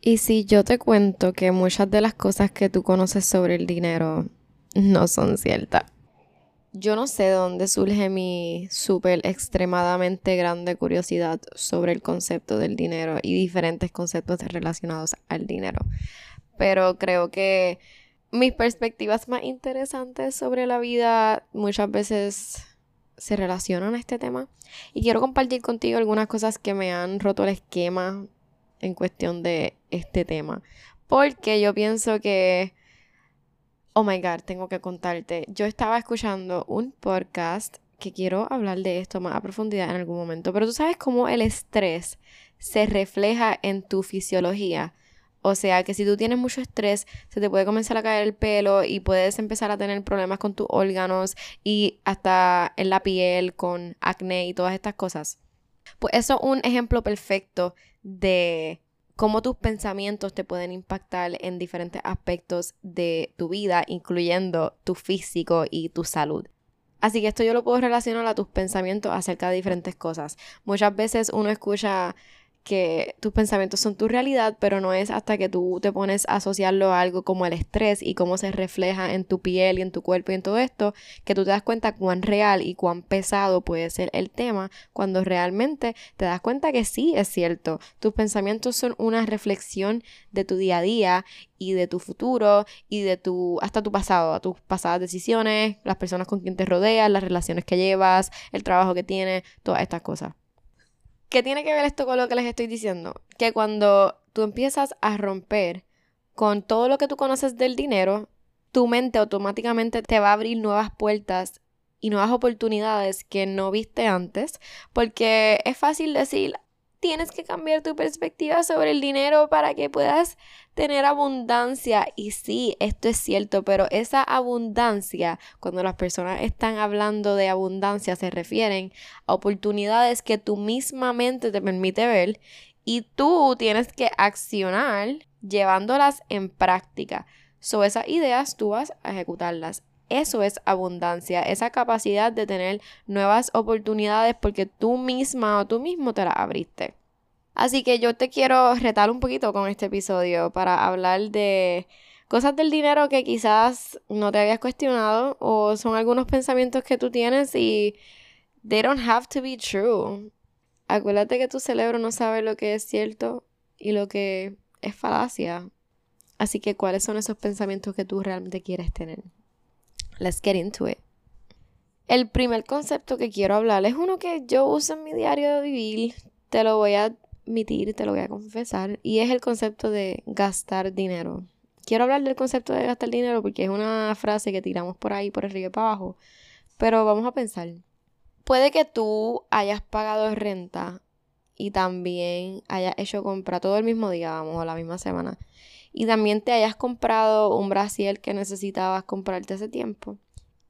Y si yo te cuento que muchas de las cosas que tú conoces sobre el dinero no son ciertas. Yo no sé de dónde surge mi súper extremadamente grande curiosidad sobre el concepto del dinero y diferentes conceptos relacionados al dinero. Pero creo que mis perspectivas más interesantes sobre la vida muchas veces se relacionan a este tema. Y quiero compartir contigo algunas cosas que me han roto el esquema en cuestión de este tema. Porque yo pienso que, oh my god, tengo que contarte. Yo estaba escuchando un podcast que quiero hablar de esto más a profundidad en algún momento. Pero tú sabes cómo el estrés se refleja en tu fisiología. O sea que si tú tienes mucho estrés, se te puede comenzar a caer el pelo y puedes empezar a tener problemas con tus órganos y hasta en la piel, con acné y todas estas cosas. Pues eso es un ejemplo perfecto de cómo tus pensamientos te pueden impactar en diferentes aspectos de tu vida, incluyendo tu físico y tu salud. Así que esto yo lo puedo relacionar a tus pensamientos acerca de diferentes cosas. Muchas veces uno escucha que tus pensamientos son tu realidad, pero no es hasta que tú te pones a asociarlo a algo como el estrés y cómo se refleja en tu piel y en tu cuerpo y en todo esto, que tú te das cuenta cuán real y cuán pesado puede ser el tema cuando realmente te das cuenta que sí es cierto. Tus pensamientos son una reflexión de tu día a día y de tu futuro y de tu hasta tu pasado, a tus pasadas decisiones, las personas con quien te rodeas, las relaciones que llevas, el trabajo que tienes, todas estas cosas. ¿Qué tiene que ver esto con lo que les estoy diciendo? Que cuando tú empiezas a romper con todo lo que tú conoces del dinero, tu mente automáticamente te va a abrir nuevas puertas y nuevas oportunidades que no viste antes, porque es fácil decir, tienes que cambiar tu perspectiva sobre el dinero para que puedas tener abundancia. Y sí, esto es cierto, pero esa abundancia, cuando las personas están hablando de abundancia, se refieren a oportunidades que tu misma mente te permite ver y tú tienes que accionar llevándolas en práctica. So, esas ideas tú vas a ejecutarlas. Eso es abundancia, esa capacidad de tener nuevas oportunidades porque tú misma o tú mismo te las abriste. Así que yo te quiero retar un poquito con este episodio para hablar de cosas del dinero que quizás no te habías cuestionado o son algunos pensamientos que tú tienes y they don't have to be true. Acuérdate que tu cerebro no sabe lo que es cierto y lo que es falacia. Así que, ¿cuáles son esos pensamientos que tú realmente quieres tener? Let's get into it. El primer concepto que quiero hablar es uno que yo uso en mi diario de vivir. Te lo voy a admitir, te lo voy a confesar. Y es el concepto de gastar dinero. Quiero hablar del concepto de gastar dinero porque es una frase que tiramos por ahí, por arriba y para abajo. Pero vamos a pensar. Puede que tú hayas pagado renta y también hayas hecho compra todo el mismo día, vamos, o la misma semana y también te hayas comprado un brasier que necesitabas comprarte hace tiempo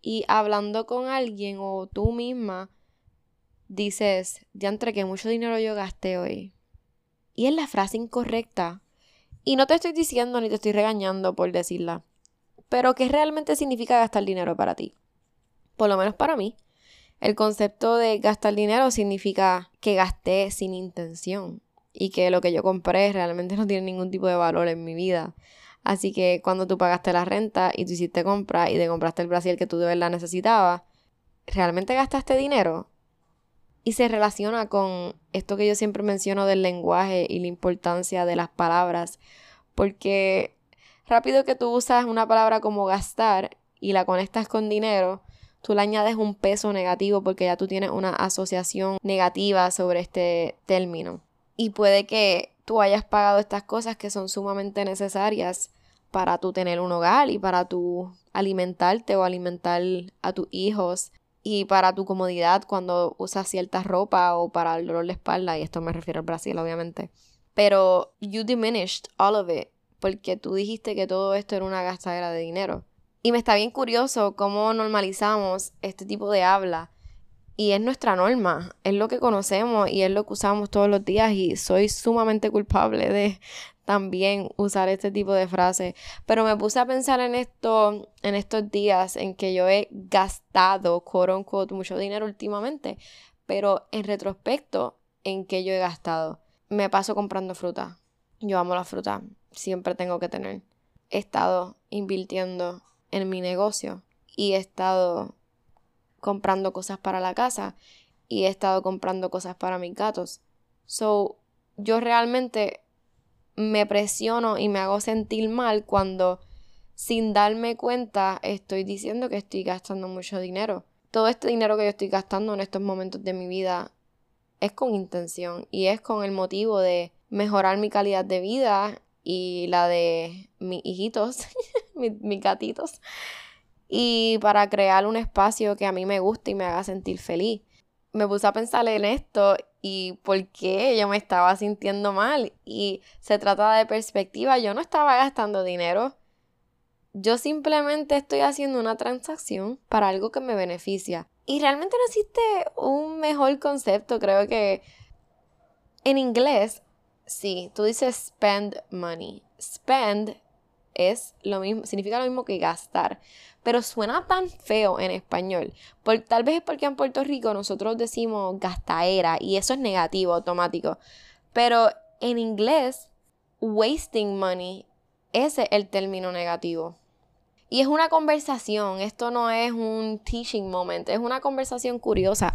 y hablando con alguien o tú misma dices, entre que mucho dinero yo gasté hoy. Y es la frase incorrecta. Y no te estoy diciendo ni te estoy regañando por decirla. Pero ¿qué realmente significa gastar dinero para ti? Por lo menos para mí. El concepto de gastar dinero significa que gasté sin intención y que lo que yo compré realmente no tiene ningún tipo de valor en mi vida. Así que cuando tú pagaste la renta y tú hiciste compra y te compraste el brasil que tú de verdad necesitabas, ¿realmente gastaste dinero? Y se relaciona con esto que yo siempre menciono del lenguaje y la importancia de las palabras, porque rápido que tú usas una palabra como gastar y la conectas con dinero, tú le añades un peso negativo porque ya tú tienes una asociación negativa sobre este término y puede que tú hayas pagado estas cosas que son sumamente necesarias para tú tener un hogar y para tú alimentarte o alimentar a tus hijos y para tu comodidad cuando usas cierta ropa o para el dolor de espalda, y esto me refiero al Brasil obviamente. Pero you diminished all of it porque tú dijiste que todo esto era una gastadera de dinero. Y me está bien curioso cómo normalizamos este tipo de habla y es nuestra norma, es lo que conocemos y es lo que usamos todos los días y soy sumamente culpable de también usar este tipo de frases. Pero me puse a pensar en esto en estos días en que yo he gastado, quote mucho dinero últimamente, pero en retrospecto, en que yo he gastado. Me paso comprando fruta. Yo amo la fruta, siempre tengo que tener. He estado invirtiendo en mi negocio y he estado comprando cosas para la casa y he estado comprando cosas para mis gatos. So, yo realmente me presiono y me hago sentir mal cuando sin darme cuenta estoy diciendo que estoy gastando mucho dinero. Todo este dinero que yo estoy gastando en estos momentos de mi vida es con intención y es con el motivo de mejorar mi calidad de vida y la de mis hijitos, mis, gatitos, y para crear un espacio que a mí me guste y me haga sentir feliz. Me puse a pensar en esto y por qué yo me estaba sintiendo mal. Y se trata de perspectiva, yo no estaba gastando dinero. Yo simplemente estoy haciendo una transacción para algo que me beneficia. Y realmente no existe un mejor concepto, creo que en inglés Sí, tú dices spend money. Spend es lo mismo, significa lo mismo que gastar. Pero suena tan feo en español. Por, tal vez es porque en Puerto Rico nosotros decimos gastaera y eso es negativo, automático. Pero en inglés, wasting money, ese es el término negativo. Y es una conversación, esto no es un teaching moment, es una conversación curiosa.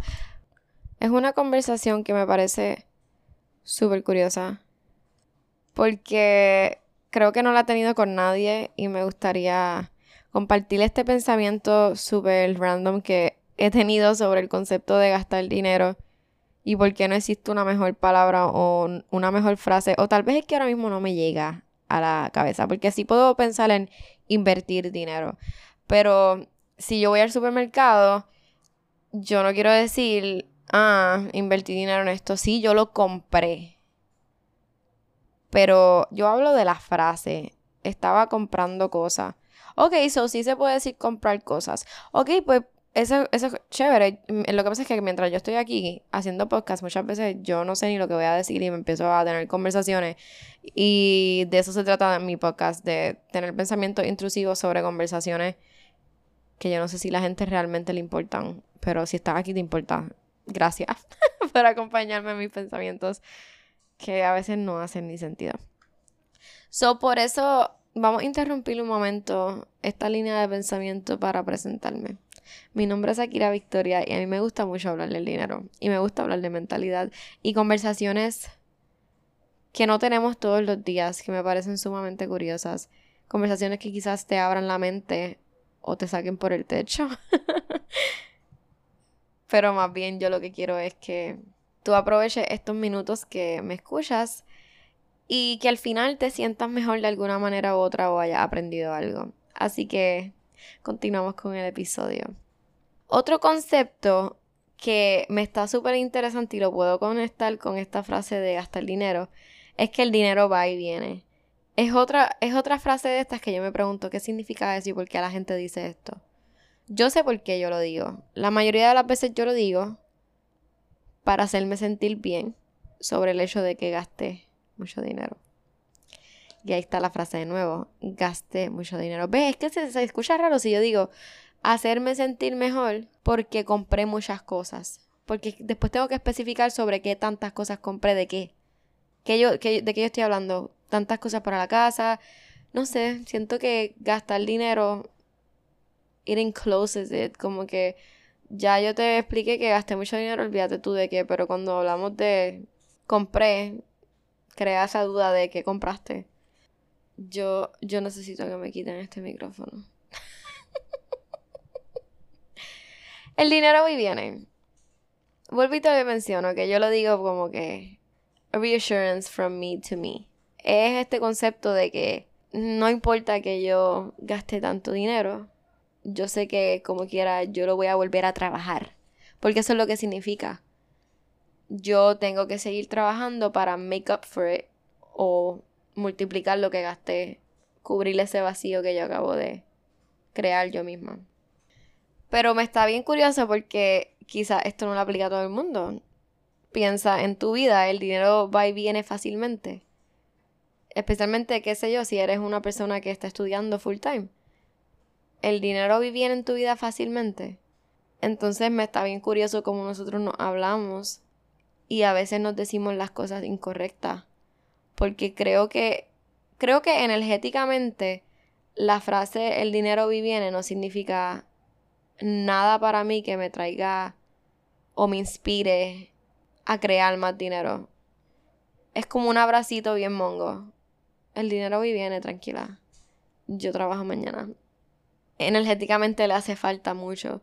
Es una conversación que me parece súper curiosa porque creo que no la he tenido con nadie y me gustaría compartir este pensamiento súper random que he tenido sobre el concepto de gastar dinero y por qué no existe una mejor palabra o una mejor frase o tal vez es que ahora mismo no me llega a la cabeza porque sí puedo pensar en invertir dinero. Pero si yo voy al supermercado yo no quiero decir ah invertí dinero en esto sí yo lo compré pero yo hablo de la frase. Estaba comprando cosas. Ok, eso sí se puede decir comprar cosas. Ok, pues eso, eso es chévere. Mm, lo que pasa es que mientras yo estoy aquí haciendo podcast, muchas veces yo no sé ni lo que voy a decir y me empiezo a tener conversaciones. Y de eso se trata mi podcast, de tener pensamientos intrusivos sobre conversaciones que yo no sé si la gente realmente le importan. Pero si estás aquí te importa. Gracias por acompañarme en mis pensamientos que a veces no hacen ni sentido. So, por eso vamos a interrumpir un momento esta línea de pensamiento para presentarme. Mi nombre es Akira Victoria y a mí me gusta mucho hablar del dinero y me gusta hablar de mentalidad y conversaciones que no tenemos todos los días, que me parecen sumamente curiosas. Conversaciones que quizás te abran la mente o te saquen por el techo. Pero más bien yo lo que quiero es que tú aproveches estos minutos que me escuchas y que al final te sientas mejor de alguna manera u otra o hayas aprendido algo. Así que continuamos con el episodio. Otro concepto que me está súper interesante y lo puedo conectar con esta frase de gastar dinero es que el dinero va y viene. Es otra, es otra frase de estas que yo me pregunto qué significa eso y por qué la gente dice esto. Yo sé por qué yo lo digo. La mayoría de las veces yo lo digo para hacerme sentir bien sobre el hecho de que gasté mucho dinero. Y ahí está la frase de nuevo, gasté mucho dinero. ¿Ves? Es que se, escucha raro si yo digo hacerme sentir mejor porque compré muchas cosas. Porque después tengo que especificar sobre qué tantas cosas compré, de qué. yo, ¿De qué yo estoy hablando? Tantas cosas para la casa. No sé, siento que gastar dinero, it encloses it, como que ya yo te expliqué que gasté mucho dinero, olvídate tú de qué, pero cuando hablamos de compré, crea esa duda de qué compraste. Yo, yo necesito que me quiten este micrófono. El dinero hoy viene. Vuelvo y te lo menciono, que yo lo digo como que reassurance from me to me. Es este concepto de que no importa que yo gaste tanto dinero, yo sé que como quiera yo lo voy a volver a trabajar. Porque eso es lo que significa. Yo tengo que seguir trabajando para make up for it o multiplicar lo que gasté, cubrir ese vacío que yo acabo de crear yo misma. Pero me está bien curioso porque quizá esto no lo aplica a todo el mundo. Piensa en tu vida, el dinero va y viene fácilmente. Especialmente, qué sé yo, si eres una persona que está estudiando full time el dinero viene en tu vida fácilmente. Entonces me está bien curioso cómo nosotros nos hablamos y a veces nos decimos las cosas incorrectas porque creo que, creo que energéticamente la frase el dinero viene no significa nada para mí que me traiga o me inspire a crear más dinero. Es como un abracito bien mongo. El dinero viene, tranquila. Yo trabajo mañana. Energéticamente le hace falta mucho.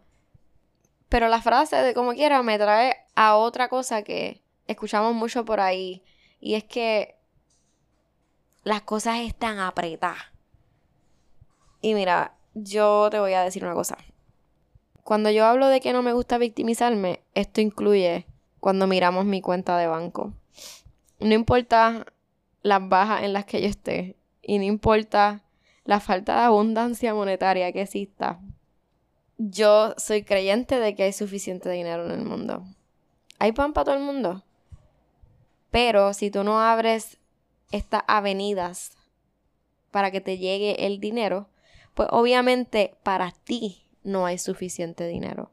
Pero la frase de como quiera me trae a otra cosa que escuchamos mucho por ahí. Y es que las cosas están apretadas. Y mira, yo te voy a decir una cosa. Cuando yo hablo de que no me gusta victimizarme, esto incluye cuando miramos mi cuenta de banco. No importa las bajas en las que yo esté y no importa la falta de abundancia monetaria que exista, yo soy creyente de que hay suficiente dinero en el mundo. Hay pan para todo el mundo. Pero si tú no abres estas avenidas para que te llegue el dinero, pues obviamente para ti no hay suficiente dinero.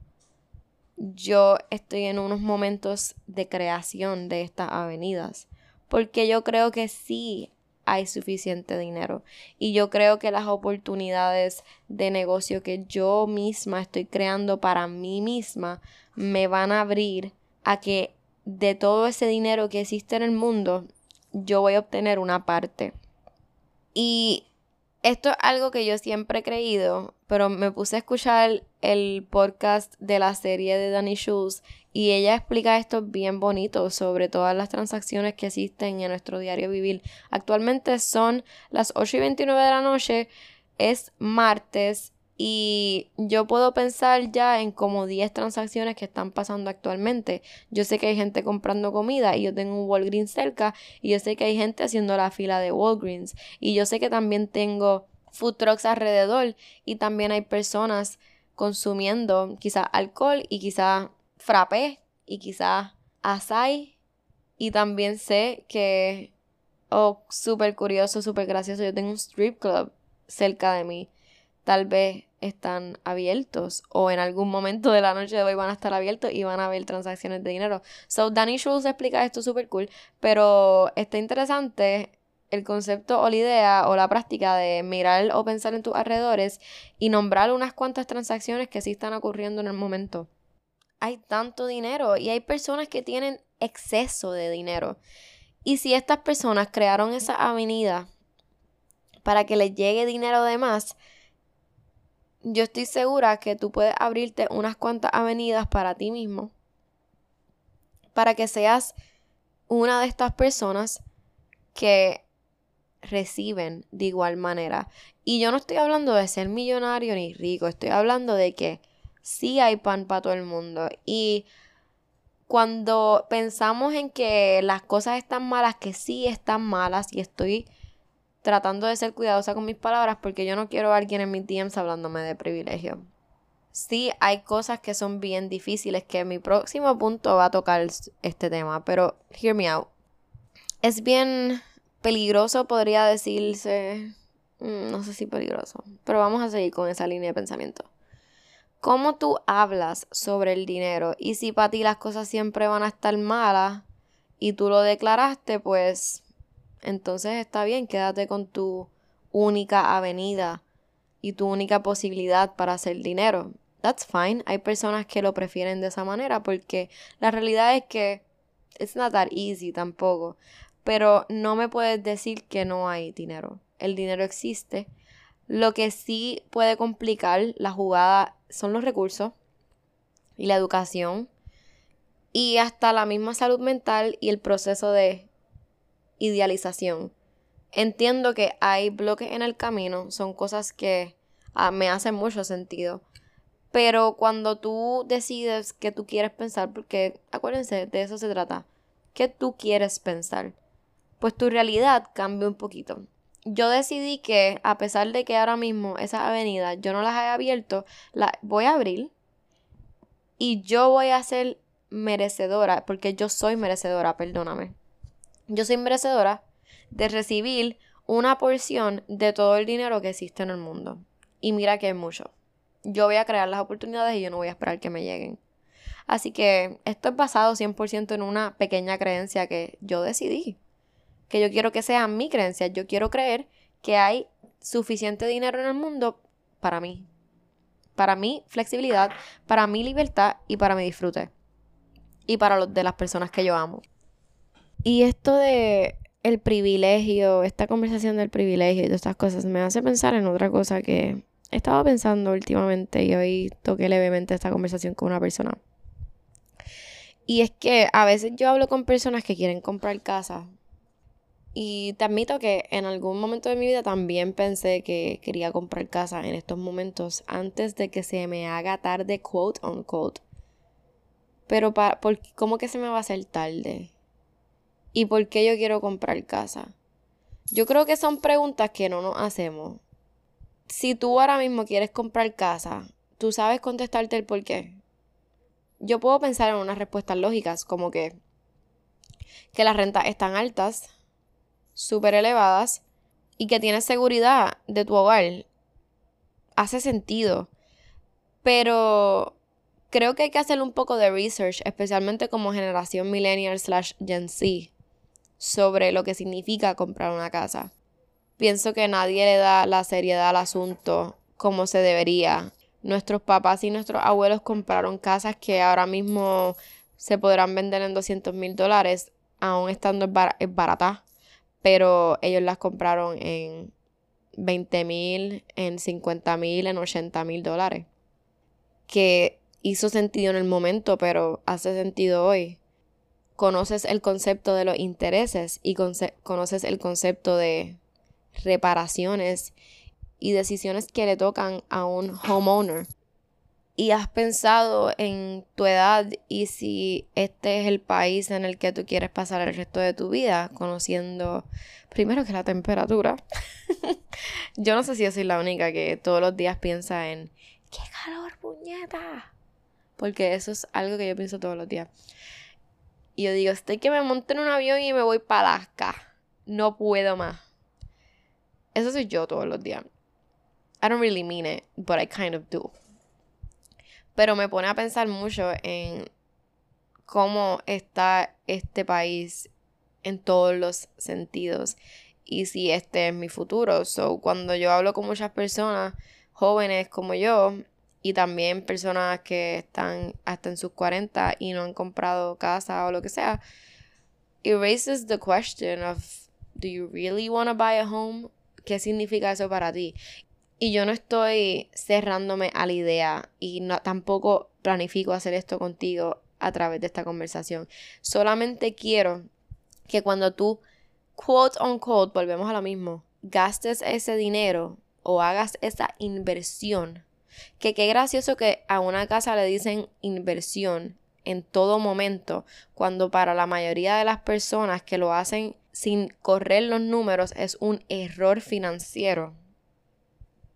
Yo estoy en unos momentos de creación de estas avenidas, porque yo creo que sí hay suficiente dinero. Y yo creo que las oportunidades de negocio que yo misma estoy creando para mí misma me van a abrir a que de todo ese dinero que existe en el mundo, yo voy a obtener una parte. Y esto es algo que yo siempre he creído, pero me puse a escuchar el podcast de la serie de Danny Schultz y ella explica esto bien bonito sobre todas las transacciones que existen en nuestro diario vivir. Actualmente son las 8 y 29 de la noche, es martes y yo puedo pensar ya en como 10 transacciones que están pasando actualmente. Yo sé que hay gente comprando comida y yo tengo un Walgreens cerca y yo sé que hay gente haciendo la fila de Walgreens y yo sé que también tengo food trucks alrededor y también hay personas consumiendo quizás alcohol y quizás frappé y quizás açaí y también sé que oh súper curioso, súper gracioso, yo tengo un strip club cerca de mí. Tal vez están abiertos o en algún momento de la noche de hoy van a estar abiertos y van a haber transacciones de dinero. So, Danny Schultz explica esto súper cool, pero está interesante el concepto o la idea o la práctica de mirar o pensar en tus alrededores y nombrar unas cuantas transacciones que sí están ocurriendo en el momento. Hay tanto dinero y hay personas que tienen exceso de dinero. Y si estas personas crearon esa avenida para que les llegue dinero de más, yo estoy segura que tú puedes abrirte unas cuantas avenidas para ti mismo, para que seas una de estas personas que reciben de igual manera. Y yo no estoy hablando de ser millonario ni rico, estoy hablando de que sí hay pan para todo el mundo. Y cuando pensamos en que las cosas están malas, que sí están malas, y estoy tratando de ser cuidadosa con mis palabras porque yo no quiero a alguien en mis DMs hablándome de privilegio. Sí, hay cosas que son bien difíciles que mi próximo punto va a tocar este tema, pero hear me out. Es bien peligroso, podría decirse. Mm, no sé si peligroso, pero vamos a seguir con esa línea de pensamiento. ¿Cómo tú hablas sobre el dinero? Y si para ti las cosas siempre van a estar malas y tú lo declaraste, pues entonces está bien, quédate con tu única avenida y tu única posibilidad para hacer dinero. That's fine. Hay personas que lo prefieren de esa manera porque la realidad es que it's not that easy tampoco. Pero no me puedes decir que no hay dinero. El dinero existe. Lo que sí puede complicar la jugada son los recursos y la educación y hasta la misma salud mental y el proceso de idealización. Entiendo que hay bloques en el camino, son cosas que ah, me hacen mucho sentido. Pero cuando tú decides que tú quieres pensar, porque acuérdense, de eso se trata, ¿qué tú quieres pensar? Pues tu realidad cambia un poquito. Yo decidí que a pesar de que ahora mismo esas avenidas yo no las he abierto, las voy a abrir y yo voy a ser merecedora, porque yo soy merecedora, perdóname yo soy merecedora de recibir una porción de todo el dinero que existe en el mundo. Y mira que es mucho. Yo voy a crear las oportunidades y yo no voy a esperar que me lleguen. Así que esto es basado 100% en una pequeña creencia que yo decidí. que yo quiero que sea mi creencia. Yo quiero creer que hay suficiente dinero en el mundo para mí. Para mi flexibilidad, para mi libertad y para mi disfrute. Y para los de las personas que yo amo. Y esto de el privilegio, esta conversación del privilegio y todas estas cosas me hace pensar en otra cosa que estaba pensando últimamente y hoy toqué levemente esta conversación con una persona. Y es que a veces yo hablo con personas que quieren comprar casa. Y te admito que en algún momento de mi vida también pensé que quería comprar casa en estos momentos antes de que se me haga tarde, quote on quote. Pero ¿cómo que se me va a hacer tarde? ¿Y por qué yo quiero comprar casa? Yo creo que son preguntas que no nos hacemos. Si tú ahora mismo quieres comprar casa, tú sabes contestarte el por qué. Yo puedo pensar en unas respuestas lógicas, como que, que las rentas están altas, súper elevadas, y que tienes seguridad de tu hogar. Hace sentido. Pero creo que hay que hacer un poco de research, especialmente como generación millennial slash Gen Z sobre lo que significa comprar una casa. Pienso que nadie le da la seriedad al asunto como se debería. Nuestros papás y nuestros abuelos compraron casas que ahora mismo se podrán vender en 200 mil dólares, aún estando es barata, pero ellos las compraron en 20 mil, en 50 mil, en 80 mil dólares. Que hizo sentido en el momento, pero hace sentido hoy conoces el concepto de los intereses y conoces el concepto de reparaciones y decisiones que le tocan a un homeowner. Y has pensado en tu edad y si este es el país en el que tú quieres pasar el resto de tu vida, conociendo primero que la temperatura. yo no sé si yo soy la única que todos los días piensa en ¡qué calor, puñeta! Porque eso es algo que yo pienso todos los días. Y yo digo, estoy que me monto en un avión y me voy para Alaska. No puedo más. Eso soy yo todos los días. I don't really mean it, but I kind of do. Pero me pone a pensar mucho en cómo está este país en todos los sentidos y si este es mi futuro. So, cuando yo hablo con muchas personas jóvenes como yo, y también personas que están hasta en sus 40 y no han comprado casa o lo que sea, it raises the question of, do you really want to buy a home? ¿Qué significa eso para ti? Y yo no estoy cerrándome a la idea y no, tampoco planifico hacer esto contigo a través de esta conversación. Solamente quiero que cuando tú, quote on quote, volvemos a lo mismo, gastes ese dinero o hagas esa inversión que qué gracioso que a una casa le dicen inversión en todo momento, cuando para la mayoría de las personas que lo hacen sin correr los números es un error financiero.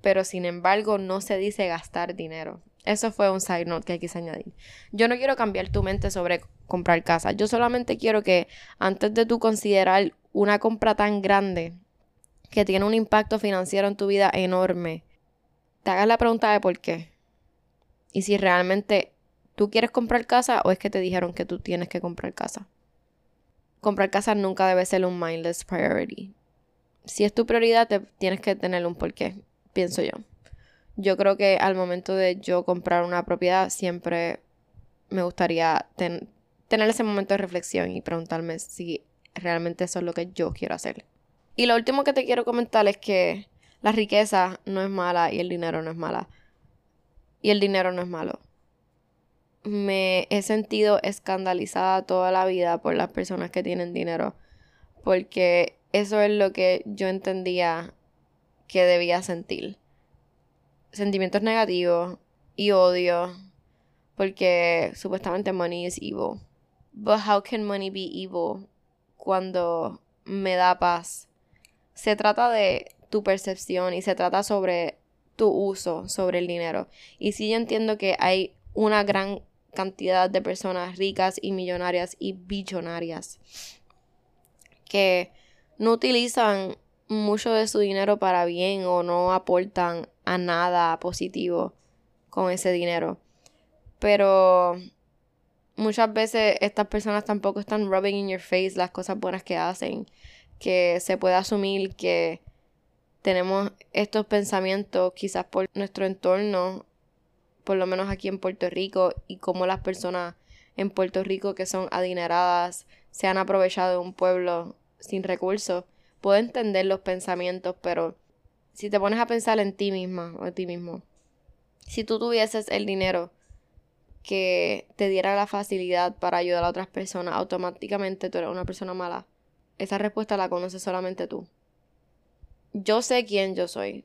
Pero sin embargo no se dice gastar dinero. Eso fue un side note que quise añadir. Yo no quiero cambiar tu mente sobre comprar casa. Yo solamente quiero que antes de tú considerar una compra tan grande que tiene un impacto financiero en tu vida enorme, te hagas la pregunta de por qué. Y si realmente tú quieres comprar casa o es que te dijeron que tú tienes que comprar casa. Comprar casa nunca debe ser un mindless priority. Si es tu prioridad, te tienes que tener un porqué, pienso yo. Yo creo que al momento de yo comprar una propiedad, siempre me gustaría tener ese momento de reflexión y preguntarme si realmente eso es lo que yo quiero hacer. Y lo último que te quiero comentar es que la riqueza no es mala y el dinero no es mala. Y el dinero no es malo. Me he sentido escandalizada toda la vida por las personas que tienen dinero. Porque eso es lo que yo entendía que debía sentir. Sentimientos negativos y odio. Porque supuestamente money is evil. But how can money be evil cuando me da paz? Se trata de tu percepción y se trata sobre tu uso sobre el dinero. Y sí yo entiendo que hay una gran cantidad de personas ricas y millonarias y billonarias que no utilizan mucho de su dinero para bien o no aportan a nada positivo con ese dinero. Pero muchas veces estas personas tampoco están rubbing in your face las cosas buenas que hacen que se puede asumir que tenemos estos pensamientos quizás por nuestro entorno, por lo menos aquí en Puerto Rico, y cómo las personas en Puerto Rico que son adineradas se han aprovechado de un pueblo sin recursos. Puedo entender los pensamientos, pero si te pones a pensar en ti misma o en ti mismo, si tú tuvieses el dinero que te diera la facilidad para ayudar a otras personas, automáticamente tú eres una persona mala. Esa respuesta la conoces solamente tú. Yo sé quién yo soy.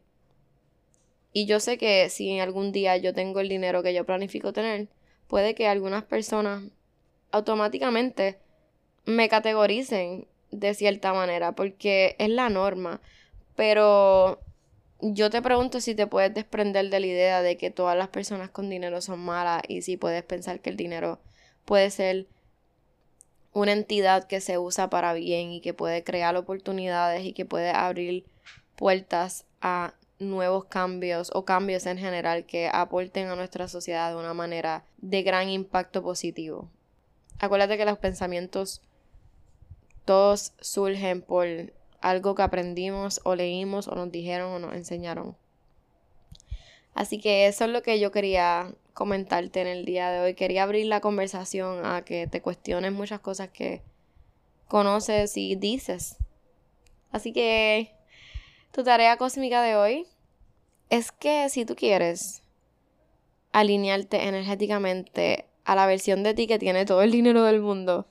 Y yo sé que si en algún día yo tengo el dinero que yo planifico tener, puede que algunas personas automáticamente me categoricen de cierta manera, porque es la norma. Pero yo te pregunto si te puedes desprender de la idea de que todas las personas con dinero son malas y si puedes pensar que el dinero puede ser una entidad que se usa para bien y que puede crear oportunidades y que puede abrir puertas a nuevos cambios o cambios en general que aporten a nuestra sociedad de una manera de gran impacto positivo. Acuérdate que los pensamientos todos surgen por algo que aprendimos o leímos o nos dijeron o nos enseñaron. Así que eso es lo que yo quería comentarte en el día de hoy. Quería abrir la conversación a que te cuestiones muchas cosas que conoces y dices. Así que tu tarea cósmica de hoy es que si tú quieres alinearte energéticamente a la versión de ti que tiene todo el dinero del mundo,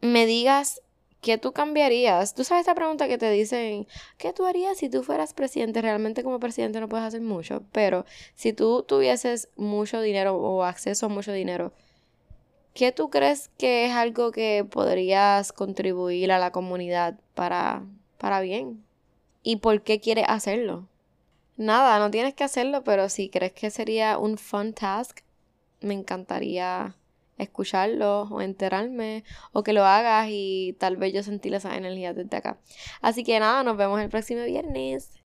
me digas ¿Qué tú cambiarías? Tú sabes esta pregunta que te dicen, ¿qué tú harías si tú fueras presidente? Realmente como presidente no puedes hacer mucho, pero si tú tuvieses mucho dinero o acceso a mucho dinero, ¿qué tú crees que es algo que podrías contribuir a la comunidad para, para bien? ¿Y por qué quieres hacerlo? Nada, no tienes que hacerlo, pero si crees que sería un fun task, me encantaría escucharlo o enterarme o que lo hagas y tal vez yo sentir esa energía desde acá. Así que nada, nos vemos el próximo viernes.